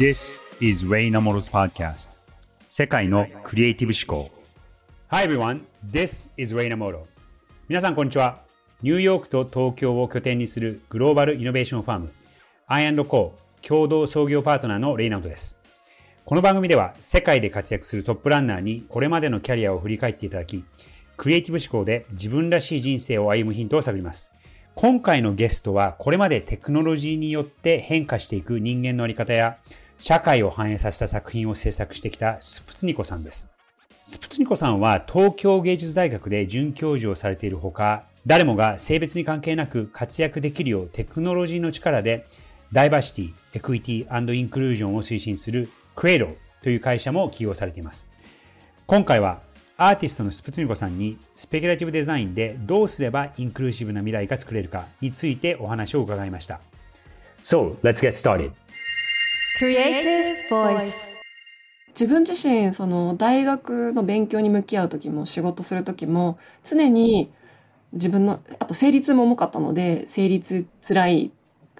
This is Ray Namoro's podcast. 世界のクリエイティブ思考。Hi everyone, this is Ray Namoro 皆さんこんにちは。ニューヨークと東京を拠点にするグローバルイノベーションファーム I&Co 共同創業パートナーのレイナウトです。この番組では世界で活躍するトップランナーにこれまでのキャリアを振り返っていただきクリエイティブ思考で自分らしい人生を歩むヒントを探ります。今回のゲストはこれまでテクノロジーによって変化していく人間のあり方や社会を反映させた作品を制作してきたスプツニコさんです。スプツニコさんは東京芸術大学で准教授をされているほか、誰もが性別に関係なく活躍できるようテクノロジーの力でダイバーシティ、エクイティインクルージョンを推進するクレイロという会社も起用されています。今回はアーティストのスプツニコさんにスペキュラティブデザインでどうすればインクルーシブな未来が作れるかについてお話を伺いました。So, let's get started. Creative Voice 自分自身その大学の勉強に向き合う時も仕事する時も常に自分のあと生理痛も重かったので生理痛つらい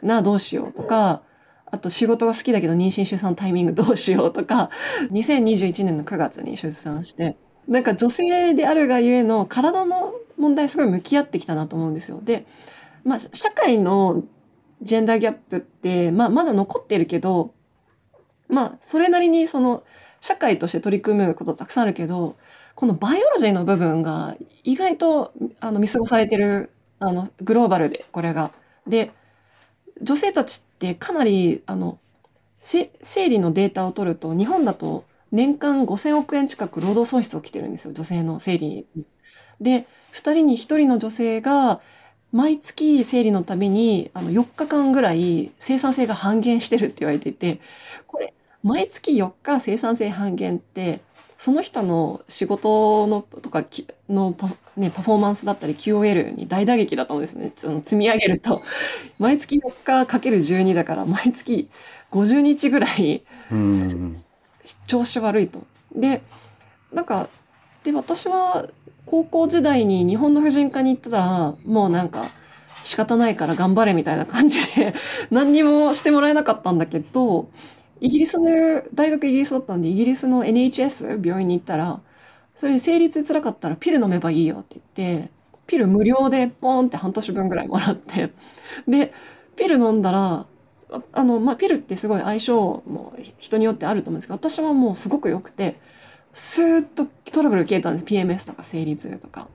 などうしようとかあと仕事が好きだけど妊娠出産タイミングどうしようとか 2021年の9月に出産してなんか女性であるがゆえの体の問題すごい向き合ってきたなと思うんですよ。で、まあ、社会のジェンダーギャップって、まあ、まだ残ってるけどまあ、それなりにその、社会として取り組むことたくさんあるけど、このバイオロジーの部分が意外とあの見過ごされてる、あの、グローバルで、これが。で、女性たちってかなり、あの、生理のデータを取ると、日本だと年間5000億円近く労働損失起きてるんですよ、女性の生理に。で、2人に1人の女性が、毎月生理のためにあの4日間ぐらい生産性が半減してるって言われていて、これ毎月4日生産性半減ってその人の仕事のとかのパ,、ね、パフォーマンスだったり QOL に大打撃だと思うんですね。その積み上げると 毎月4日かける12だから毎月50日ぐらい調子悪いと。でなんかで私は高校時代に日本の婦人科に行ったらもうなんか仕方ないから頑張れみたいな感じで何にもしてもらえなかったんだけどイギリスの、大学イギリスだったんで、イギリスの NHS 病院に行ったら、それ生理痛辛かったらピル飲めばいいよって言って、ピル無料でポンって半年分ぐらいもらって、で、ピル飲んだら、あの、まあ、ピルってすごい相性も人によってあると思うんですけど、私はもうすごく良くて、スーッとトラブル消えたんです。PMS とか生理痛とか。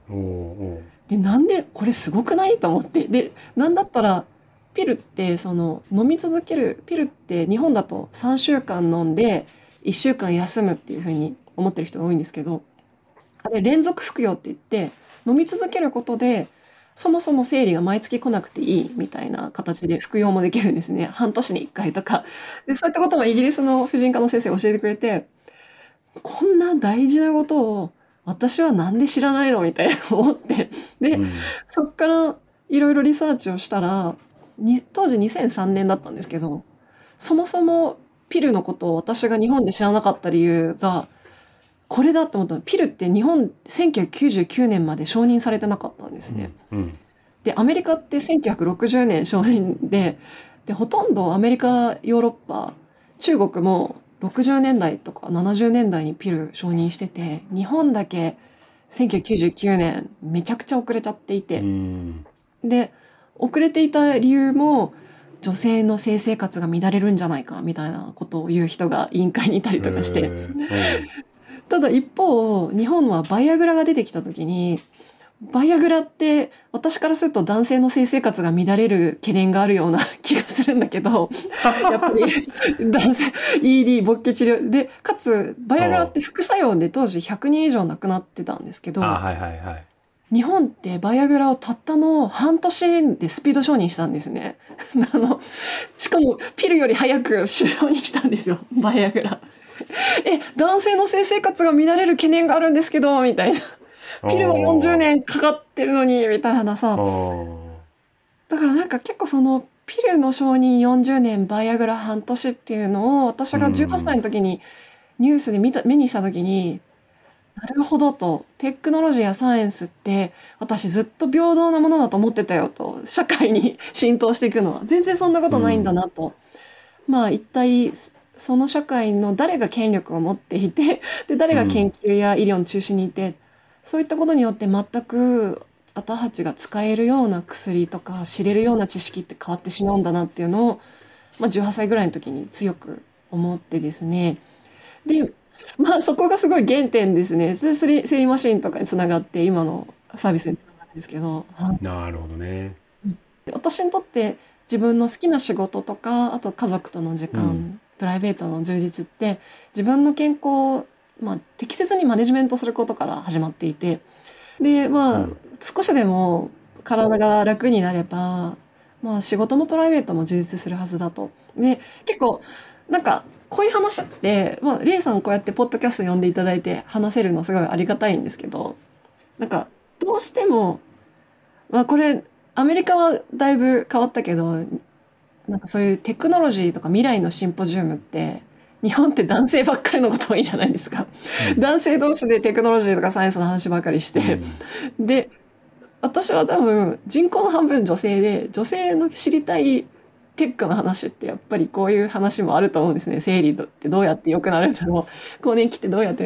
で、なんでこれすごくないと思って。で、なんだったらピルってその飲み続けるピルって日本だと3週間飲んで1週間休むっていうふうに思ってる人が多いんですけどあれ連続服用って言って飲み続けることでそもそも生理が毎月来なくていいみたいな形で服用もできるんですね。半年に1回とか。で、そういったこともイギリスの婦人科の先生が教えてくれて、こんな大事なことを私はなんで知らないのみたいな思って。で、うん、そっからいろいろリサーチをしたら、に当時2003年だったんですけどそもそもピルのことを私が日本で知らなかった理由がこれだって思ったピルって日本1999年まで承認されてなかったんですね。うんうん、でアメリカって1960年承認ででほとんどアメリカヨーロッパ中国も60年代とか70年代にピル承認してて日本だけ1999年めちゃくちゃ遅れちゃっていて、で遅れていた理由も女性の性生活が乱れるんじゃないかみたいなことを言う人が委員会にいたりとかして、ただ一方日本はバイアグラが出てきた時にバイアグラって私からすると男性の性生活が乱れる懸念があるような気がするんだけど やっぱり男性 ED 勃起治療でかつバイアグラって副作用で当時100人以上亡くなってたんですけど、はいはいはい、日本ってバイアグラをたったの半年でスピード承認したんですね。あの、しかもピルより早く承認したんですよ、バイアグラ。え、男性の性生活が乱れる懸念があるんですけど、みたいな。ピルは40年かかってるのに、みたいなさ。だからなんか結構そのピルの承認40年、バイアグラ半年っていうのを私が18歳の時にニュースで見た、目にした時に、なるほどと。テクノロジーやサイエンスって私ずっと平等なものだと思ってたよと。社会に 浸透していくのは。全然そんなことないんだなと。まあ一体その社会の誰が権力を持っていてで誰が研究や医療の中心にいて、そういったことによって全く私たちが使えるような薬とか知れるような知識って変わってしまうんだなっていうのを、まあ、18歳ぐらいの時に強く思ってですねで まあそこがすごい原点ですね。でスリセリマシンとかにつながって今のサービスにつながるんですけど、なるほどね。私にとって自分の好きな仕事とかあと家族との時間、うん、プライベートの充実って自分の健康を、まあ、適切にマネジメントすることから始まっていて。でまあ、うん、少しでも体が楽になれば、まあ、仕事もプライベートも充実するはずだと。で結構なんかこういう話って、まあ、レイさんこうやってポッドキャスト呼んでいただいて話せるのすごいありがたいんですけどなんかどうしても、まあ、これアメリカはだいぶ変わったけどなんかそういうテクノロジーとか未来のシンポジウムって日本って男性ばっかりのこと多いじゃないですか、うん、男性同士でテクノロジーとかサイエンスの話ばっかりして、うん、で私は多分人口の半分女性で女性の知りたいテックの話ってやっぱりこういう話もあると思うんですね。生理ってどうやって良くなるんだろう。更年期ってどうやって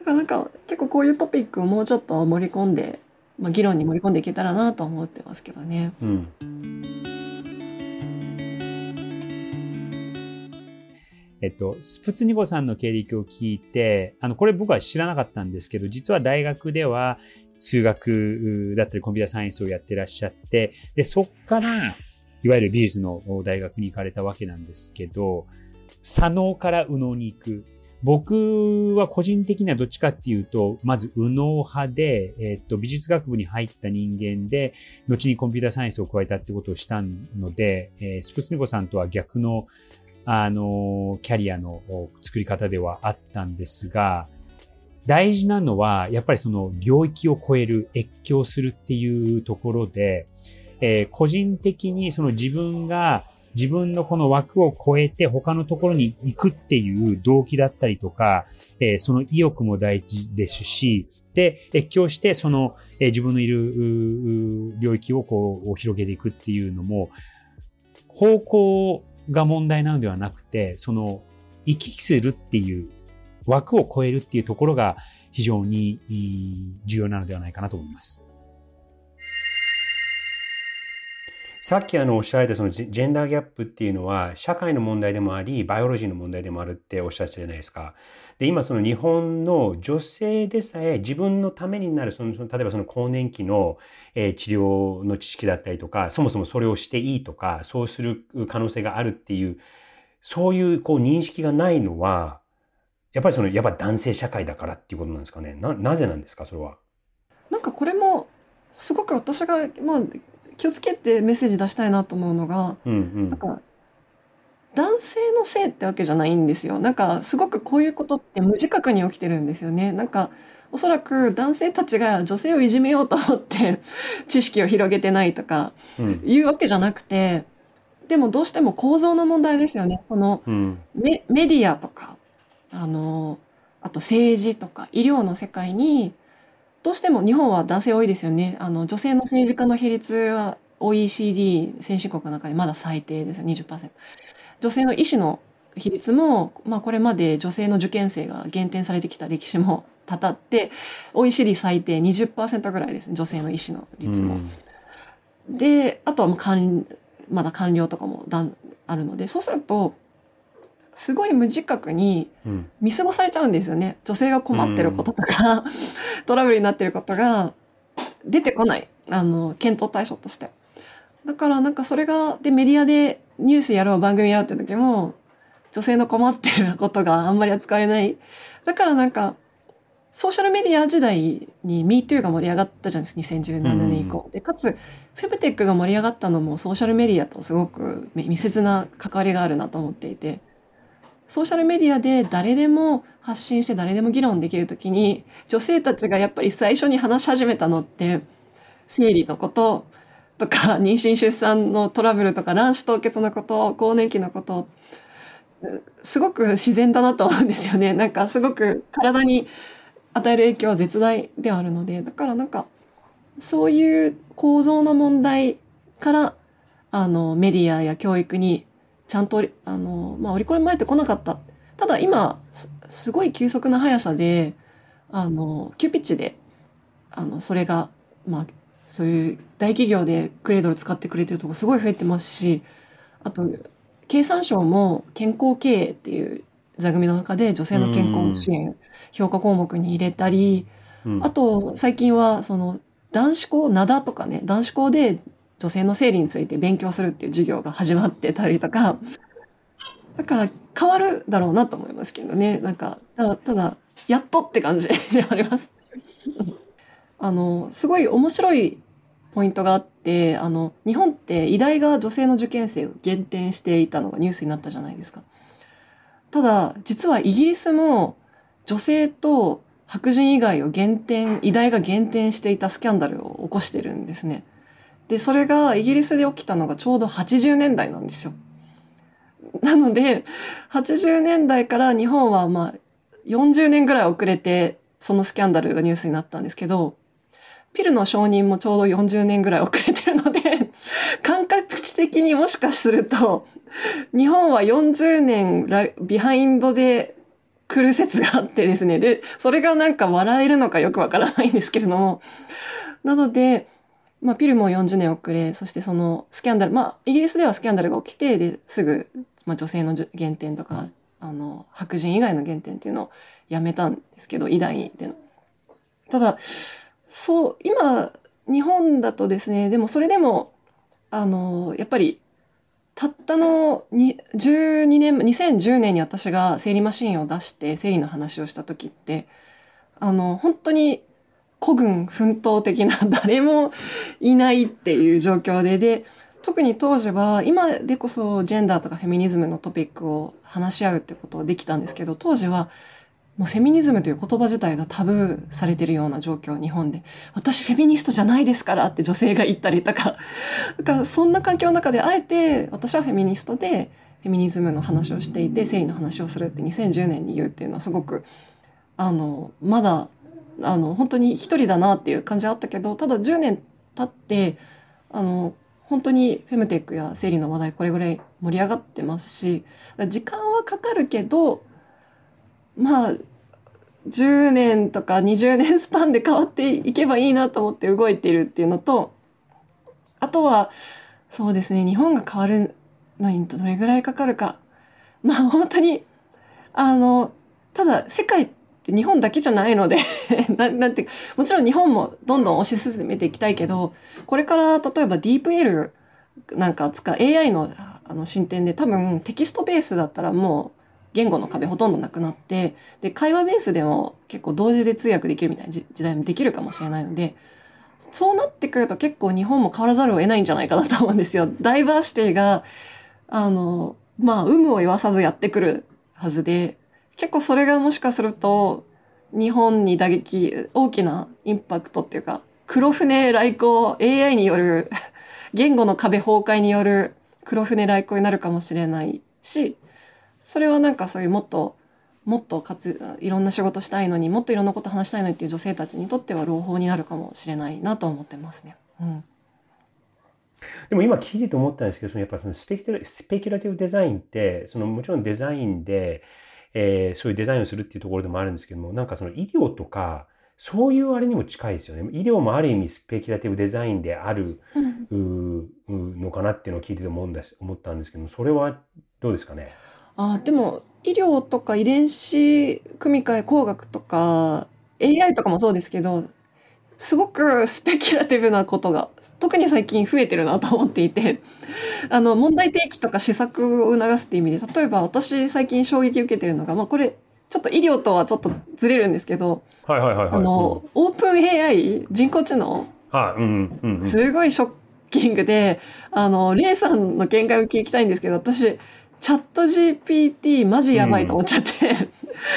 だからなんか結構こういうトピックをもうちょっと盛り込んで、まあ、議論に盛り込んでいけたらなと思ってますけどね。うん。えっと、スプツニコさんの経歴を聞いて、あの、これ僕は知らなかったんですけど、実は大学では数学だったりコンピュータサイエンスをやってらっしゃって、で、そっから、いわゆる美術の大学に行かれたわけなんですけど、左脳から右脳に行く。僕は個人的にはどっちかっていうと、まず右脳派で、えっと、美術学部に入った人間で、後にコンピューターサイエンスを加えたってことをしたので、えー、スプツニコさんとは逆のあの、キャリアの作り方ではあったんですが、大事なのは、やっぱりその領域を超える、越境するっていうところで、えー、個人的にその自分が自分のこの枠を超えて他のところに行くっていう動機だったりとか、えー、その意欲も大事ですし、で、越境してその、えー、自分のいる領域をこう広げていくっていうのも、方向が問題なのではなくて、その行き来するっていう枠を超えるっていうところが非常に重要なのではないかなと思います。さっきあのおっしゃられたそのジェンダーギャップっていうのは社会の問題でもあり、バイオロジーの問題でもあるっておっしゃってたじゃないですか。で、今その日本の女性でさえ自分のためになる、その、例えばその更年期の、え治療の知識だったりとか、そもそもそれをしていいとか、そうする可能性があるっていう、そういうこう認識がないのは、やっぱりその、やっぱ男性社会だからっていうことなんですかね。な、なぜなんですか、それは？なんかこれも、すごく私が、まあ、気をつけてメッセージ出したいなと思うのが、うんうん、なんか男性のせいってわけじゃないんですよ。なんかすごくこういうことって無自覚に起きてるんですよね。なんかおそらく男性たちが女性をいじめようと思って 知識を広げてないとかいうわけじゃなくて、でもどうしても構造の問題ですよね。そのメメディアとか、あの、あと政治とか医療の世界に、どうしても日本は男性多いですよね。あの女性の政治家の比率は OECD 先進国の中でまだ最低ですよ、20%。女性の医師の比率も、まあ、これまで女性の受験生が減点されてきた歴史もたたって OECD 最低20%ぐらいですね女性の医師の率も。うん、であとはもうまだ官僚とかもだんあるのでそうするとすごい無自覚に見過ごされちゃうんですよね、うん、女性が困ってることとか、うん、トラブルになってることが出てこない。あの検討対象として。だからなんかそれがでメディアでニュースやろう番組やろうって時も女性の困ってることがあんまり扱われない。だからなんかソーシャルメディア時代に MeToo が盛り上がったじゃないですか。2017年以降。でかつフェムテックが盛り上がったのもソーシャルメディアとすごく密接な関わりがあるなと思っていてソーシャルメディアで誰でも発信して誰でも議論できる時に女性たちがやっぱり最初に話し始めたのって生理のこととか、妊娠出産のトラブルとか、卵子凍結のこと、更年期のこと、すごく自然だなと思うんですよね。なんかすごく体に与える影響は絶大ではあるので、だからなんか、そういう構造の問題から、あの、メディアや教育にちゃんとあの、まあ、折り込み前ってこなかった。ただ今すごい急速な速さであの急ピッチであのそれがまあそういう大企業でクレードル使ってくれてるとこすごい増えてますしあと経産省も健康経営っていう座組の中で女性の健康支援評価項目に入れたり、うん、あと最近はその男子校灘とかね男子校で女性の生理について勉強するっていう授業が始まってたりとかだから変わるだろうなと思いますけどねなんかただただやっとって感じであります。あのすごい面白いポイントがあってあの日本って医大が女性の受験生を減点していたのがニュースになったじゃないですか。ただ実はイギリスも女性と白人以外を減点医大が減点していたスキャンダルを起こしてるんですね。でそれがイギリスで起きたのがちょうど80年代なんですよ。なので80年代から日本はまあ40年ぐらい遅れてそのスキャンダルがニュースになったんですけどピルの承認もちょうど40年ぐらい遅れてるので 感覚値的にもしかすると日本は40年ビハインドで来る説があってですねでそれがなんか笑えるのかよくわからないんですけれどもなのでまあ、ピルも40年遅れ、そしてそのスキャンダル、まあ、イギリスではスキャンダルが起きて、ですぐ、まあ、女性の減点とか、あの、白人以外の減点っていうのをやめたんですけど、医大での。ただ、そう、今、日本だとですね、でもそれでも、あの、やっぱり、たったの12年、2010年に私が生理マシンを出して生理の話をした時って、あの、本当に孤軍奮闘的な誰もいないっていう状況で、で、特に当時は今でこそジェンダーとかフェミニズムのトピックを話し合うってことができたんですけど、当時はもうフェミニズムという言葉自体がタブーされてるような状況、日本で。私フェミニストじゃないですからって女性が言ったりとか。だからそんな環境の中であえて私はフェミニストでフェミニズムの話をしていて、生理の話をするって2010年に言うっていうのはすごく、あの、まだあの本当に一人だなっていう感じはあったけどただ10年経ってあの本当にフェムテックや生理の話題これぐらい盛り上がってますし時間はかかるけどまあ10年とか20年スパンで変わっていけばいいなと思って動いてるっていうのとあとはそうですね日本が変わるのにどれぐらいかかるか。まあ本当にあのただ世界って日本だけじゃないので ななんてもちろん日本もどんどん推し進めていきたいけどこれから例えば DeepL なんか使う AI のあの進展で多分テキストベースだったらもう言語の壁ほとんどなくなってで会話ベースでも結構同時で通訳できるみたいな時代もできるかもしれないのでそうなってくると結構日本も変わらざるを得ないんじゃないかなと思うんですよ。ダイバーシティがあのまあ有無を言わさずやってくるはずで結構それがもしかすると日本に打撃大きなインパクトっていうか黒船来航 AI による 言語の壁崩壊による黒船来航になるかもしれないしそれはなんかそういうもっともっとかついろんな仕事したいのにもっといろんなこと話したいのにっていう女性たちにとっては朗報になるかもしれないなと思ってますね。うん、でも今聞いてて思ったんですけどそのやっぱそのスペキュラティブデザインってそのもちろんデザインでえー、そういうデザインをするっていうところでもあるんですけども、なんかその医療とか、そういうあれにも近いですよね。医療もある意味スペキュラティブデザインである、うん、のかなっていうのを聞いてて思思ったんですけども、それはどうですかね？あでも医療とか遺伝子組み換え工学とか AI とかもそうですけどすごく スペキュラティブなことが特に最近増えてるなと思っていて あの問題提起とか施策を促すっていう意味で例えば私最近衝撃受けてるのが、まあ、これちょっと医療とはちょっとずれるんですけど、はいはいはいはい、あの、うん、オープン AI 人工知能、はいうんうんうん、すごいショッキングであのレイさんの見解を聞きたいんですけど私チャット GPT マジやばいと思っちゃって、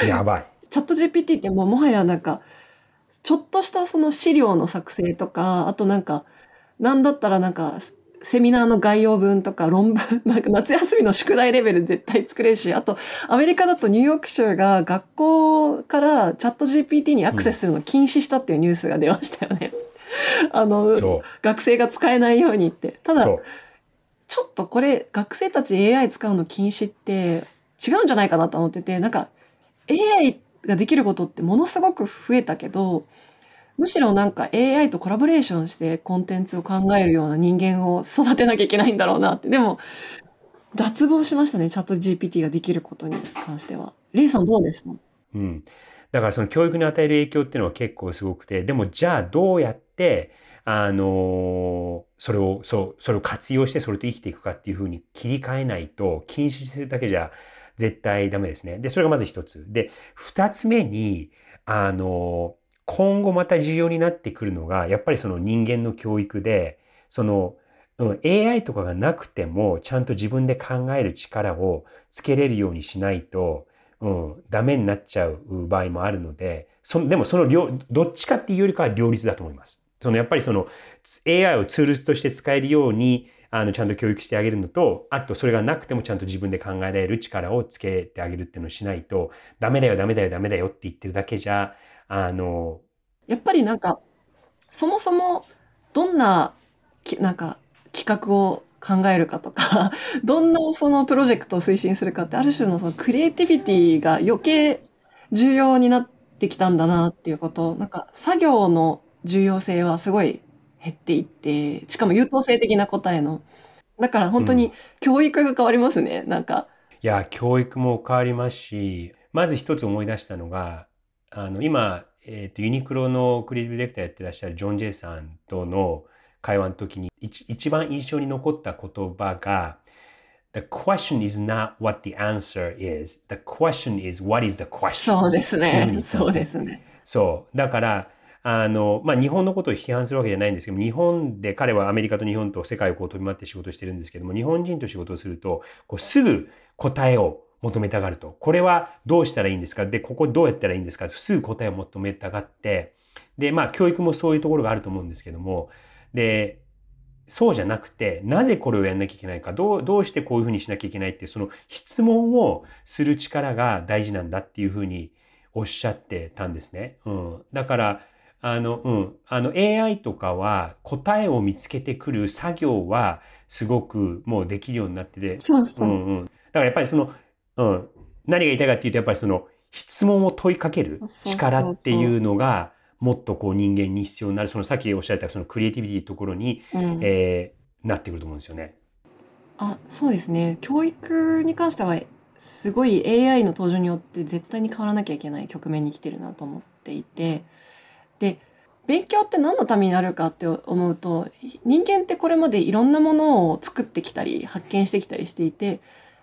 うん、やばい。チャット GPT ってもうもはやなんかちょっとしたその資料の作成とか、あとなんか、なんだったらなんか、セミナーの概要文とか論文、なんか夏休みの宿題レベル絶対作れるし、あとアメリカだとニューヨーク州が学校からチャット GPT にアクセスするのを禁止したっていうニュースが出ましたよね。あの、学生が使えないようにって。ただ、ちょっとこれ学生たち AI 使うの禁止って違うんじゃないかなと思ってて、なんか AI ができることってものすごく増えたけど、むしろなんか AI とコラボレーションしてコンテンツを考えるような人間を育てなきゃいけないんだろうなって。でも、脱帽しましたね、チャット GPT ができることに関しては。レイさんどうでした？うん。だからその教育に与える影響っていうのは結構すごくて、でもじゃあどうやって、あのそれを、そう、それを活用してそれと生きていくかっていうふうに切り替えないと、禁止するだけじゃ絶対ダメですね。で、それがまず一つ。で、二つ目に、あの今後また重要になってくるのが、やっぱりその人間の教育で、その、うん、AI とかがなくても、ちゃんと自分で考える力をつけれるようにしないと、うん、ダメになっちゃう場合もあるので、そでもその両、どっちかっていうよりかは両立だと思います。そのやっぱりその AI をツールとして使えるようにあのちゃんと教育してあげるのとあとそれがなくてもちゃんと自分で考えられる力をつけてあげるっていうのをしないとダメだよダメだよダメだよって言ってるだけじゃあのやっぱりなんかそもそもどんななんか企画を考えるかとか どんなそのプロジェクトを推進するかってある種のそのクリエイティビティが余計重要になってきたんだなっていうこと。なんか作業の重要性はすごい減っていって、しかも優等生的な答えの。だから本当に教育が変わりますね、うん、なんか。いや、教育も変わりますし、まず一つ思い出したのが、あの、今、えっ、ー、と、ユニクロのクリエイティブディレクターやってらっしゃるジョン・ジェイさんとの会話の時に、一番印象に残った言葉が、The question is not what the answer is. The question is what is the question? そうですね。そうですね。そう。だから、あの、まあ、日本のことを批判するわけじゃないんですけど、日本で彼はアメリカと日本と世界をこう飛び回って仕事してるんですけども、日本人と仕事をすると、こうすぐ答えを求めたがると。これはどうしたらいいんですか？で、ここどうやったらいいんですか？すぐ答えを求めたがって、で、まあ、教育もそういうところがあると思うんですけども、で、そうじゃなくて、なぜこれをやんなきゃいけないか、どう、どうしてこういうふうにしなきゃいけないって、その質問をする力が大事なんだっていうふうにおっしゃってたんですね。うん。だから、あの、うん。あの AI とかは答えを見つけてくる作業はすごくもうできるようになってて。そうそう。うんうん。だからやっぱりその、うん。何が言いたいかっていうと、やっぱりその質問を問いかける力っていうのが、もっとこう人間に必要になる、そのさっきおっしゃったそのクリエイティビティところに、うん、えー、なってくると思うんですよね。あ、そうですね。教育に関しては、すごい AI の登場によって絶対に変わらなきゃいけない局面に来てるなと思っていて、で、勉強って何のためになるかって思うと、人間ってこれまでいろんなものを作ってきたり、発見してきたりしていて、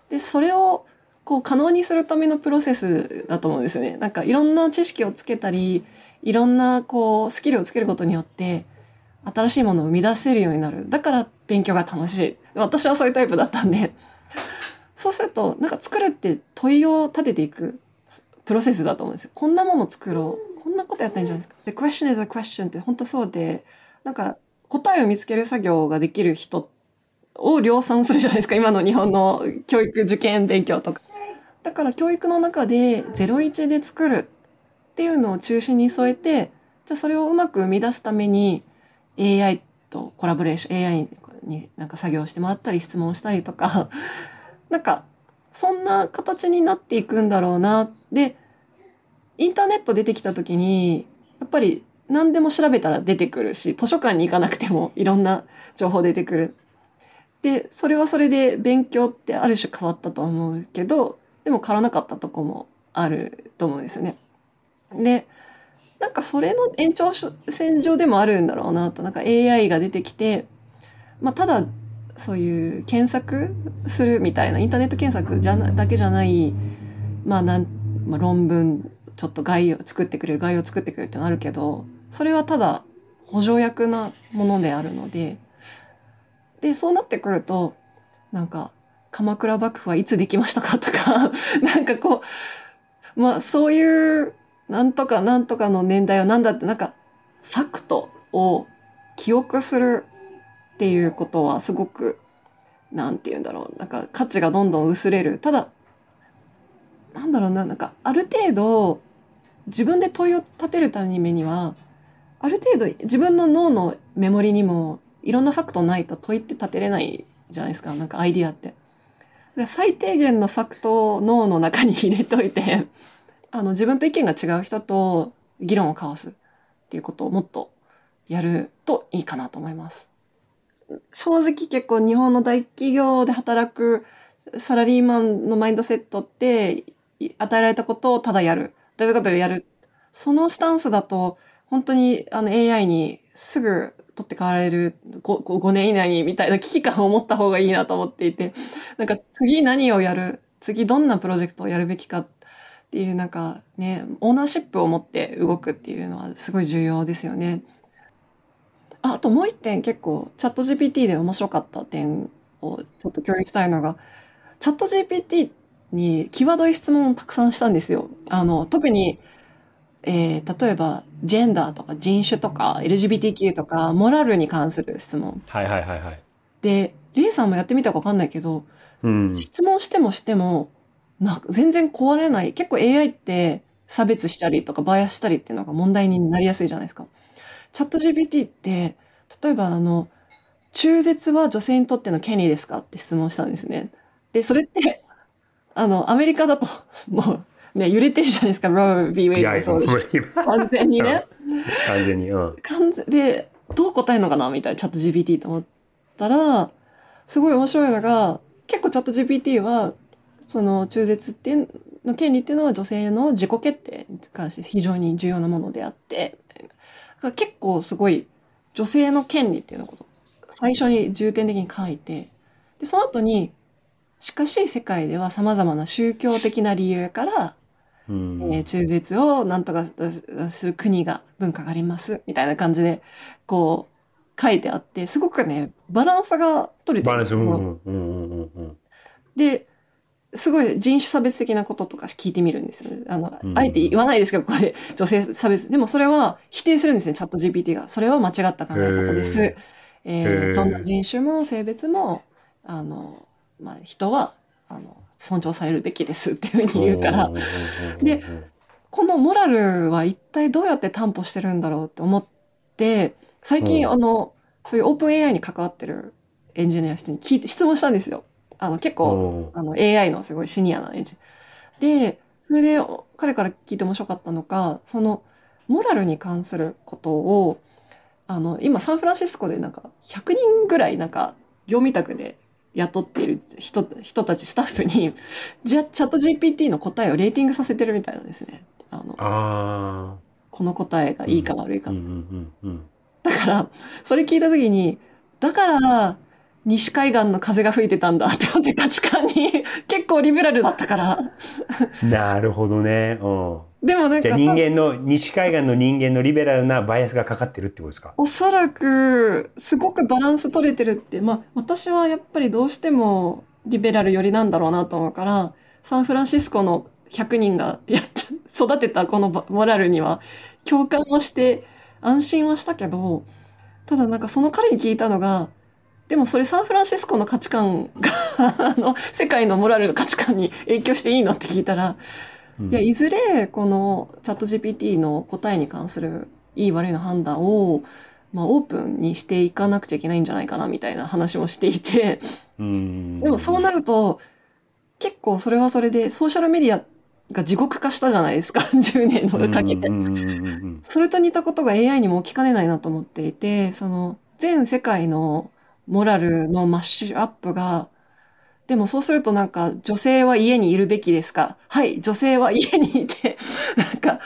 で、それをこう可能にするためのプロセスだと思うんですよね。なんかいろんな知識をつけたり、いろんなこうスキルをつけることによって、新しいものを生み出せるようになる。だから勉強が楽しい。私はそういうタイプだったんで。そうすると、なんか作るって問いを立てていくプロセスだと思うんですよ。こんなもの作ろう。こんなことやったんじゃないですか。The question is a question って本当そうで、なんか答えを見つける作業ができる人を量産するじゃないですか。今の日本の教育受験勉強とか。だから教育の中で01で作るっていうのを中心に添えて、じゃあそれをうまく生み出すために AI とコラボレーション、AI になんか作業してもらったり質問したりとか、なんかそんな形になっていくんだろうな。で、インターネット出てきた時に、やっぱり何でも調べたら出てくるし、図書館に行かなくてもいろんな情報出てくる。で、それはそれで勉強ってある種変わったと思うけど、でも変わらなかったとこもあると思うんですよね。で、なんかそれの延長線上でもあるんだろうなと、なんか AI が出てきて、まあただそういう検索するみたいな、インターネット検索じゃなだけじゃない、まあなん、まあ、論文ちょっと概要作ってくれる概要作ってくれるってのあるけどそれはただ補助役なものであるのででそうなってくるとなんか鎌倉幕府はいつできましたかとか なんかこうまあそういうなんとかなんとかの年代は何だってなんかファクトを記憶するっていうことはすごくなんて言うんだろうなんか価値がどんどん薄れる。ただなんだろうななんかある程度自分で問いを立てるためにはある程度自分の脳のメモリにもいろんなファクトないと問いって立てれないじゃないですか、なんかアイディアって。最低限のファクトを脳の中に入れといて、あの自分と意見が違う人と議論を交わすっていうことをもっとやるといいかなと思います。正直結構日本の大企業で働くサラリーマンのマインドセットって与えられたことをただやる。ということでやる。そのスタンスだと本当にあの AI にすぐ取って代わられる 5, 5年以内にみたいな危機感を持った方がいいなと思っていて、なんか次何をやる、次どんなプロジェクトをやるべきかっていうなんかね、オーナーシップを持って動くっていうのはすごい重要ですよね。ああともう一点結構チャット GPT で面白かった点をちょっと共有したいのが、チャット GPT っに際どい質問をたくさんしたんですよ。あの、特にえー、例えば、ジェンダーとか人種とか LGBTQ とか、モラルに関する質問。はいはいはいはい。で、レイさんもやってみたかわかんないけど、うん、質問してもしても、な全然壊れない。結構 AI って差別したりとかバイアスしたりっていうのが問題になりやすいじゃないですか。チャット GPT って、例えばあの、中絶は女性にとっての権利ですか？って質問したんですね。で、それって、あの、アメリカだと、もう、ね、揺れてるじゃないですか、ロー・ビー・ウェイもそうです完全にね。完全に、うん。完全で、どう答えるのかな？みたいな、チャット GPT と思ったら、すごい面白いのが、結構チャット GPT は、その中絶っていうの権利っていうのは女性の自己決定に関して非常に重要なものであって、結構すごい女性の権利っていうのこと最初に重点的に書いて、で、その後に、しかし世界では様々な宗教的な理由からえー、中絶をなんとかする国が文化がありますみたいな感じでこう書いてあってすごくねバランスが取れてるバランス、うんうんうんですごい人種差別的なこととか聞いてみるんですよね。あの、あえて言わないですけど、ここで女性差別。でもそれは否定するんですね、チャット GPT が。それは間違った考え方です。えー、どんな人種も性別も、あの、まあ、人は、あの、尊重されるべきですっていうふうに言うから。で、このモラルは一体どうやって担保してるんだろうって思って、最近、あの、そういうオープン AI に関わってるエンジニアの人に聞いて、質問したんですよ。あの、結構、あの、AI のすごいシニアなエンジニア。で、それで彼から聞いて面白かったのか、その、モラルに関することを、あの、今サンフランシスコでなんか100人ぐらいなんか業務委託で雇っている人人たち、スタッフに、じゃ、チャット GPT の答えをレーティングさせてるみたいなんですね。あの、あこの答えがいいか悪いか。だから、それ聞いたときに、だから、西海岸の風が吹いてたんだって思って価値観に 結構リベラルだったから。なるほどね。うん。でもなんか。人間の、西海岸の人間のリベラルなバイアスがかかってるってことですか？おそらく、すごくバランス取れてるって、まあ私はやっぱりどうしてもリベラル寄りなんだろうなと思うから、サンフランシスコの100人がやっ育てたこのモラルには共感はして安心はしたけど、ただなんかその彼に聞いたのが、でもそれサンフランシスコの価値観が あの、世界のモラルの価値観に影響していいのって聞いたら、いや、いずれ、このチャット GPT の答えに関するいい悪いの判断を、まあ、オープンにしていかなくちゃいけないんじゃないかな、みたいな話もしていて、でもそうなると、結構それはそれで、ソーシャルメディアが地獄化したじゃないですか、10年のかけて。それと似たことが AI にも起きかねないなと思っていて、その、全世界のモラルのマッシュアップが、でもそうするとなんか、女性は家にいるべきですか？はい、女性は家にいて、なんか、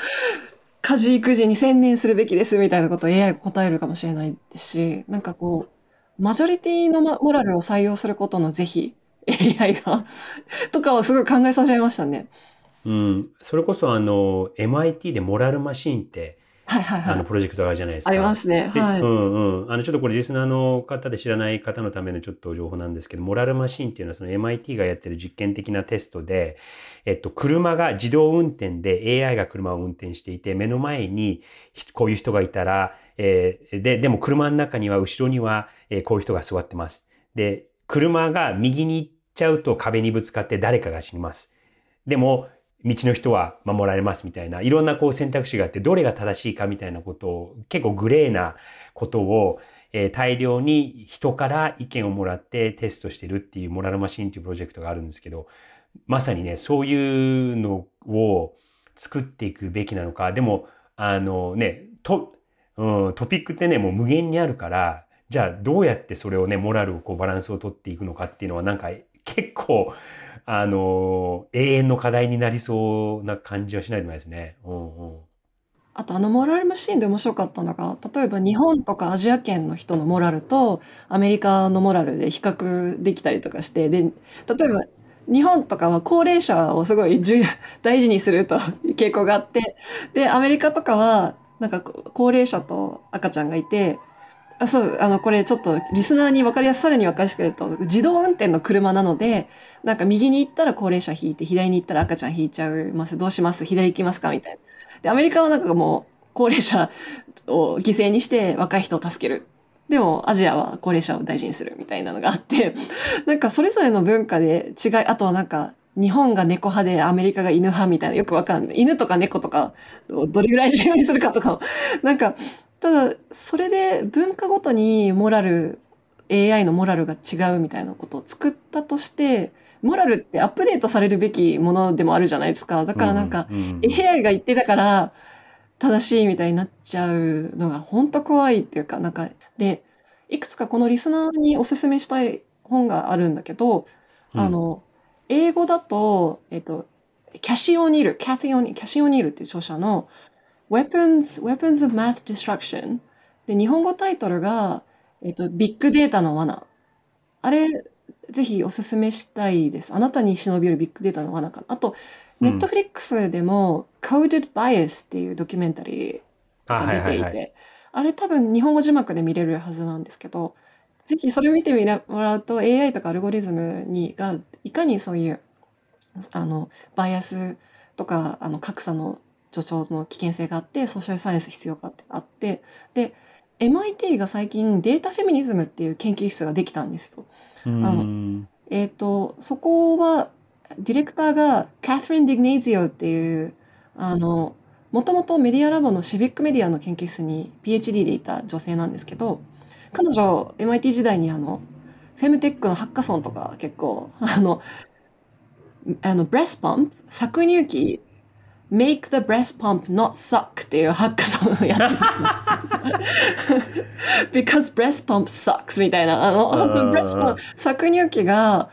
家事育児に専念するべきですみたいなことを AI が答えるかもしれないですし、なんかこう、マジョリティのモラルを採用することの是非 AI が とかはすごい考えさせられましたね。うん。それこそあの、MIT でモラルマシーンってはいはいはい。あの、プロジェクトがあるじゃないですか。ありますね。はい。うんうん。あの、ちょっとこれリスナーの方で知らない方のためのちょっと情報なんですけど、モラルマシンっていうのはその MIT がやってる実験的なテストで、えっと、車が自動運転で AI が車を運転していて、目の前にこういう人がいたら、えー、で、でも車の中には後ろには、えー、こういう人が座ってます。で、車が右に行っちゃうと壁にぶつかって誰かが死にます。でも、道の人は守られますみたいな、いろんなこう選択肢があって、どれが正しいかみたいなことを、結構グレーなことを、えー、大量に人から意見をもらってテストしてるっていうモラルマシンっていうプロジェクトがあるんですけど、まさにね、そういうのを作っていくべきなのか、でも、あのね、と、うん、トピックってね、もう無限にあるから、じゃあどうやってそれをね、モラルをこうバランスをとっていくのかっていうのはなんか結構、あの、永遠の課題になりそうな感じはしないでもないですね。うんうん。あとあのモラルマシーンで面白かったのが、例えば日本とかアジア圏の人のモラルとアメリカのモラルで比較できたりとかして、で、例えば日本とかは高齢者をすごい大事にすると傾向があって、で、アメリカとかはなんか高齢者と赤ちゃんがいて、あそう、あの、これちょっとリスナーに分かりやすさらに分かりやすく言うと、自動運転の車なので、なんか右に行ったら高齢者引いて、左に行ったら赤ちゃん引いちゃいます。どうします？左行きますか？みたいな。で、アメリカはなんかもう、高齢者を犠牲にして若い人を助ける。でも、アジアは高齢者を大事にするみたいなのがあって、なんかそれぞれの文化で違い、あとはなんか、日本が猫派でアメリカが犬派みたいな、よくわかんない。犬とか猫とか、どれぐらい重要にするかとかも、なんか、ただ、それで文化ごとにモラル、AI のモラルが違うみたいなことを作ったとして、モラルってアップデートされるべきものでもあるじゃないですか。だからなんか、うんうん、AI が言ってたから正しいみたいになっちゃうのが本当怖いっていうか、なんか、で、いくつかこのリスナーにおすすめしたい本があるんだけど、うん、あの、英語だと、えっと、キャシー・オニール、キャシー・オニール、キャシー・オニールっていう著者の Weapons, Weapons of Math Destruction で、日本語タイトルが、えっと、ビッグデータの罠。あれ、ぜひおすすめしたいです。あなたに忍び寄るビッグデータの罠かな。あと、ネットフリックスでも、Coded Bias っていうドキュメンタリーが出ていて、あれ多分日本語字幕で見れるはずなんですけど、ぜひそれを見てもらうと AI とかアルゴリズムにがいかにそういうあのバイアスとかあの格差の助長の危険性があってソーシャルサイエンス必要かってあってで MIT が最近データフェミニズムっていう研究室ができたんですよ。あのえっ、ー、とそこはディレクターがカスリン・ディグネイジオっていうあのもともとメディアラボのシビックメディアの研究室に PhD でいた女性なんですけど彼女 MIT 時代にあのフェムテックのハッカソンとか結構あのあの breast pump 搾乳機 Make the breast pump not suck っていうハッカソンをやってた。Because breast pump sucks みたいな。あの、本当 breast pump、搾乳機が、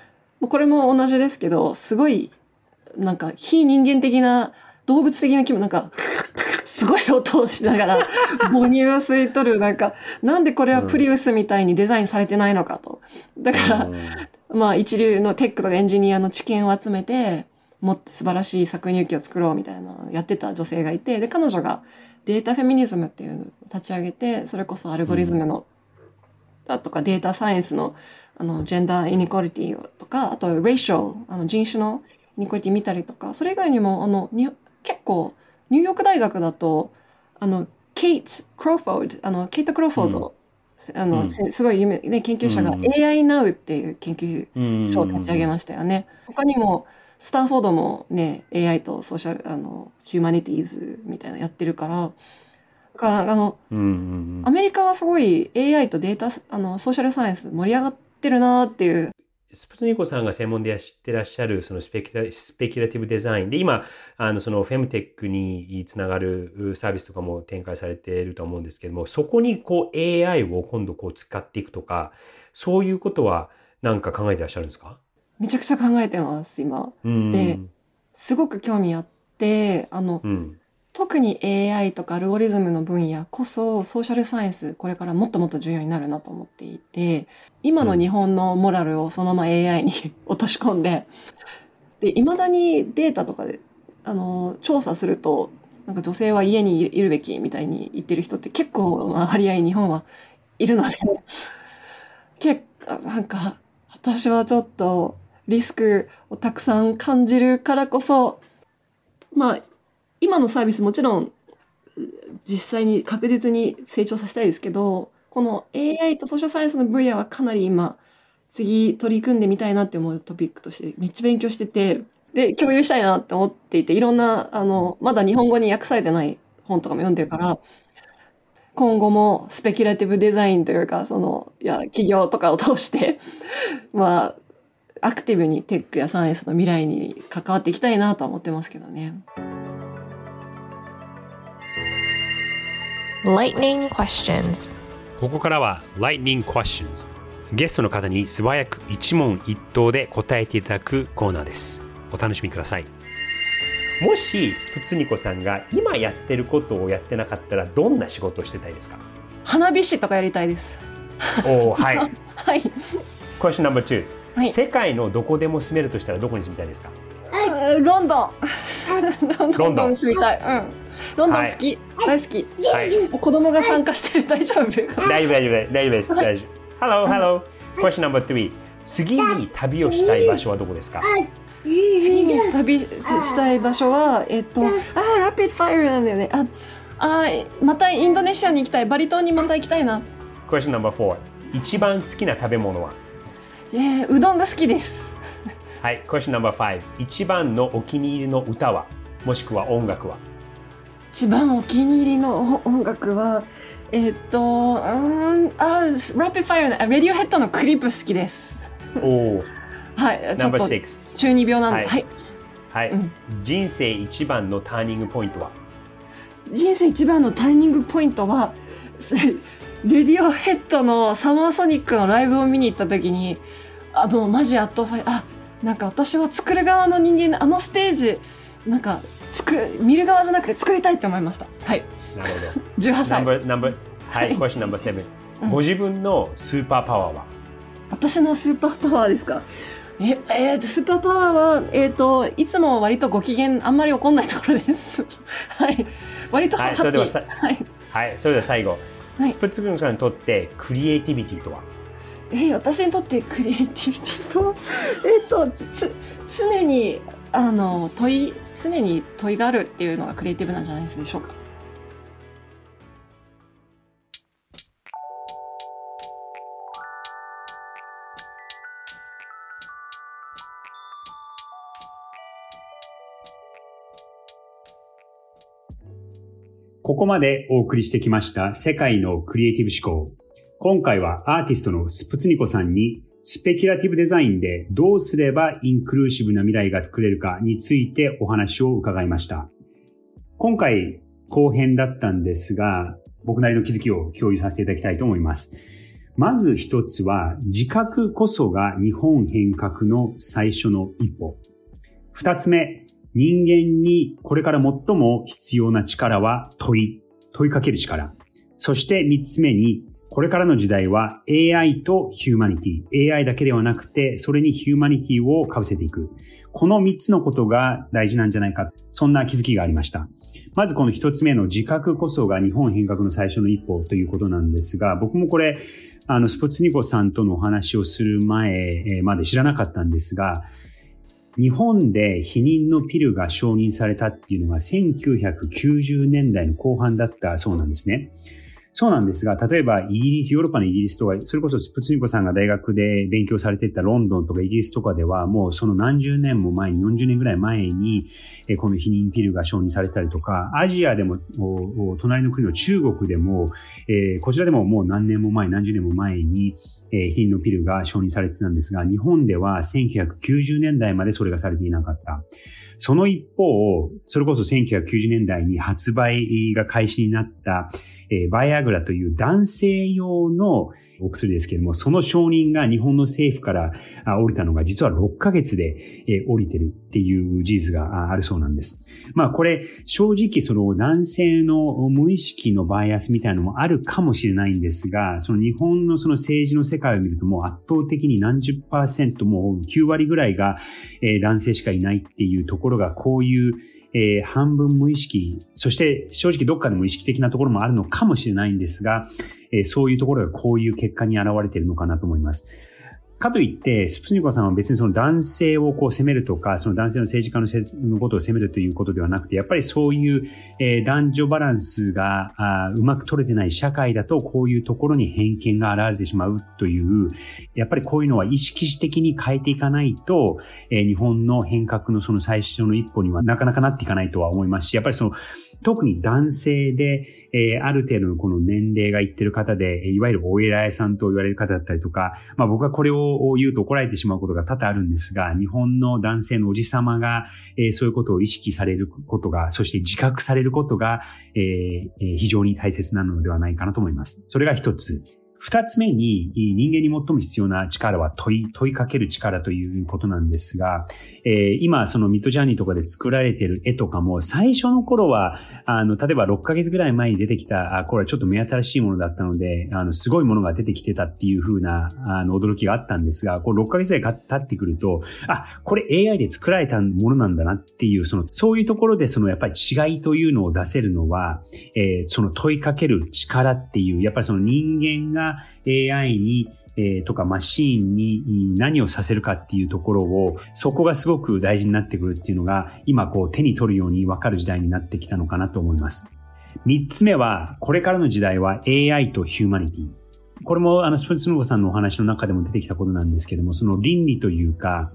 これも同じですけど、すごい、なんか非人間的な、動物的な気分、なんか、すごい音をしながら母乳を吸い取る、なんか、なんでこれはプリウスみたいにデザインされてないのかと。だから、まあ一流のテックとかエンジニアの知見を集めて、もっと素晴らしい搾乳機を作ろうみたいなやってた女性がいてで彼女がデータフェミニズムっていうのを立ち上げてそれこそアルゴリズムの、だとかデータサイエンスのあのジェンダーイニコリティとかあとレーションあの人種のイニコリティ見たりとかそれ以外にもあのに結構ニューヨーク大学だとあのケイト・クロフォードあのケイト・クロフォード、うん、あの、うん、すごい有名、ね、研究者が AI Now っていう研究所を立ち上げましたよね。他にもスタンフォードもね、AI とソーシャル、あの、ヒューマニティーズみたいなやってるから、だからあの、うんうんうん、アメリカはすごい AI とデータ、あの、ソーシャルサイエンス盛り上がってるなっていう。スプトニコさんが専門で知ってらっしゃるそのスペキュスペキュラティブデザインで今あのそのフェムテックにつながるサービスとかも展開されていると思うんですけどもそこにこう AI を今度こう使っていくとかそういうことは何か考えてらっしゃるんですか？めちゃくちゃ考えてます、今。で、すごく興味あって、あの、うん、特に AI とかアルゴリズムの分野こそソーシャルサイエンスこれからもっともっと重要になるなと思っていて今の日本のモラルをそのまま AI に 落とし込んでで未だにデータとかであの調査するとなんか女性は家にいるべきみたいに言ってる人って結構な割合日本はいるので結構なんか私はちょっとリスクをたくさん感じるからこそ、まあ、今のサービスもちろん実際に確実に成長させたいですけど、この AI とソーシャルサイエンスの分野はかなり今、次取り組んでみたいなって思うトピックとしてめっちゃ勉強してて、で、共有したいなって思っていて、いろんな、あの、まだ日本語に訳されてない本とかも読んでるから、今後もスペキュラティブデザインというか、その、いや、企業とかを通して、まあ、アクティブにテックやサイエンスの未来に関わっていきたいなと思ってますけどね。Lightning Questions. ここからは Lightning Questions ゲストの方に素早く一問一答で答えていただくコーナーです。お楽しみください。もしスプツニコさんが今やってることをやってなかったらどんな仕事をしてたいですか？花火師とかやりたいです。おおはい。はい。Question number two、はい、世界のどこでも住めるとしたらどこに住みたいですか？ロンドン。ロンドン。住みたい、うん。ロンドン好き、はい、大好き、はい、子供が参加してる。大丈夫。大丈夫大丈夫大丈夫です。大丈夫。Hello, hello. Question number three. 次に旅をしたい場所はどこですか？次に旅したい場所は、えっと、あ、ラピッドファイアなんだよね。あ、あまたインドネシアに行きたい。バリ島にまた行きたいな。Question number four. 一番好きな食べ物は？えー、うどんが好きです。はい、Question number five. 一番のお気に入りの歌は？もしくは音楽は？一番お気に入りの音楽は、えっと、うん、あ、ラピファイアの、レディオヘッドのクリップ好きです。おお。はい、ちょっと中二病なんで。はい。はい、うん、人生一番のターニングポイントは？人生一番のターニングポイントは、レディオヘッドのサマーソニックのライブを見に行った時に、あ、もうマジ圧倒され、あ、なんか私は作る側の人間あのステージ、なんか作見る側じゃなくて作りたいって思いました。はい。なるほど。18歳。Number, number, はい、question number seven、うん。ご自分のスーパーパワーは？私のスーパーパワーですか？え、えー、スーパーパワーは、えっ、ー、と、いつも割とご機嫌、あんまり怒んないところです。はい。割とハッピー。はい、それではさ、はい。はい、それでは最後。はい、スプツ君さんにとってクリエイティビティとは？えー、私にとってクリエイティビティと、えっ、と、つ、常に、あの、問い、常に問いがあるっていうのがクリエイティブなんじゃないでしょうか？ここまでお送りしてきました世界のクリエイティブ思考。今回はアーティストのスプツニコさんにスペキュラティブデザインでどうすればインクルーシブな未来が作れるかについてお話を伺いました。今回後編だったんですが、僕なりの気づきを共有させていただきたいと思います。まず一つは、自覚こそが日本変革の最初の一歩。二つ目、人間にこれから最も必要な力は問い、問いかける力。そして三つ目に、これからの時代は AI とヒューマニティ。AI だけではなくて、それにヒューマニティを被せていく。この三つのことが大事なんじゃないか。そんな気づきがありました。まずこの一つ目の自覚こそが日本変革の最初の一歩ということなんですが、僕もこれ、あの、スポツニコさんとのお話をする前まで知らなかったんですが、日本で避妊のピルが承認されたっていうのが1990年代の後半だったそうなんですね。そうなんですが、例えばイギリス、ヨーロッパのイギリスとか、それこそスプツニコさんが大学で勉強されていたロンドンとかイギリスとかでは、もうその何十年も前に、40年ぐらい前に、この避妊ピルが承認されたりとか、アジアでも、隣の国の中国でも、こちらでももう何年も前、何十年も前に、避妊のピルが承認されてたんですが、日本では1990年代までそれがされていなかった。その一方、それこそ1990年代に発売が開始になった、えー、バイアグラという男性用のお薬ですけれども、その承認が日本の政府から降りたのが実は6ヶ月で、降りてるっていう事実があるそうなんです。まあこれ正直その男性の無意識のバイアスみたいなのもあるかもしれないんですが、その日本のその政治の世界を見るともう圧倒的に何十パーセントも9割ぐらいが男性しかいないっていうところがこういうえー、半分無意識、そして正直どっかでも意識的なところもあるのかもしれないんですが、えー、そういうところがこういう結果に現れているのかなと思います。かといって、スプスニコさんは別にその男性をこう責めるとか、その男性の政治家ののことを責めるということではなくて、やっぱりそういう、えー、男女バランスがあうまく取れてない社会だと、こういうところに偏見が現れてしまうという、やっぱりこういうのは意識的に変えていかないと、えー、日本の変革のその最初の一歩にはなかなかなっていかないとは思いますし、やっぱりその特に男性で、えー、ある程度のこの年齢がいってる方で、いわゆるお偉いさんと言われる方だったりとか、まあ僕はこれを言うと怒られてしまうことが多々あるんですが、日本の男性のおじ様が、えー、そういうことを意識されることが、そして自覚されることが、えー、非常に大切なのではないかなと思います。それが一つ。二つ目に人間に最も必要な力は問い、問いかける力ということなんですが、えー、今そのミッドジャーニーとかで作られている絵とかも最初の頃は、あの、例えば6ヶ月ぐらい前に出てきた、あこれはちょっと目新しいものだったので、あの、すごいものが出てきてたっていう風な、あの、驚きがあったんですが、これ6ヶ月ぐらい経ってくると、あ、これ AI で作られたものなんだなっていう、その、そういうところでそのやっぱり違いというのを出せるのは、えー、その問いかける力っていう、やっぱりその人間が AI にえー、とかマシーンに何をさせるかっていうところを、そこがすごく大事になってくるっていうのが、今こう手に取るようにわかる時代になってきたのかなと思います。三つ目は、これからの時代は AI とヒューマニティ。これもあのスプーツノゴさんのお話の中でも出てきたことなんですけども、その倫理というか、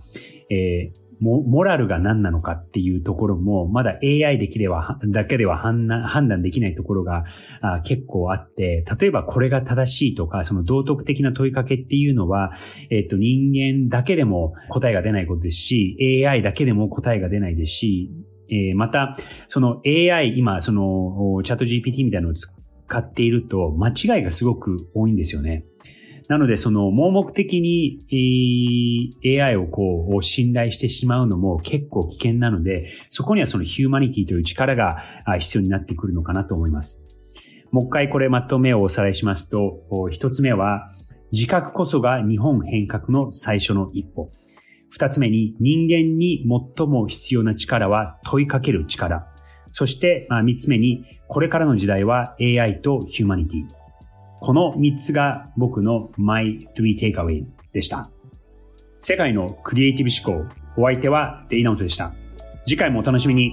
えーモモラルが何なのかっていうところも、まだ AI できれば、だけでは判断できないところがあ結構あって、例えばこれが正しいとか、その道徳的な問いかけっていうのは、えっ、と、人間だけでも答えが出ないことですし、AI だけでも答えが出ないですし、えー、また、その AI、今、その、チャット GPT みたいなのを使っていると、間違いがすごく多いんですよね。なので、その盲目的に、AI をこう信頼してしまうのも結構危険なので、そこにはそのヒューマニティという力が必要になってくるのかなと思います。もう一回これまとめをおさらいしますと、一つ目は、自覚こそが日本変革の最初の一歩。二つ目に、人間に最も必要な力は問いかける力。そして、三つ目に、これからの時代は AI とヒューマニティ。この3つが僕の My 3 Takeaways でした。世界のクリエイティブ思考、お相手はレイナウトでした。次回もお楽しみに。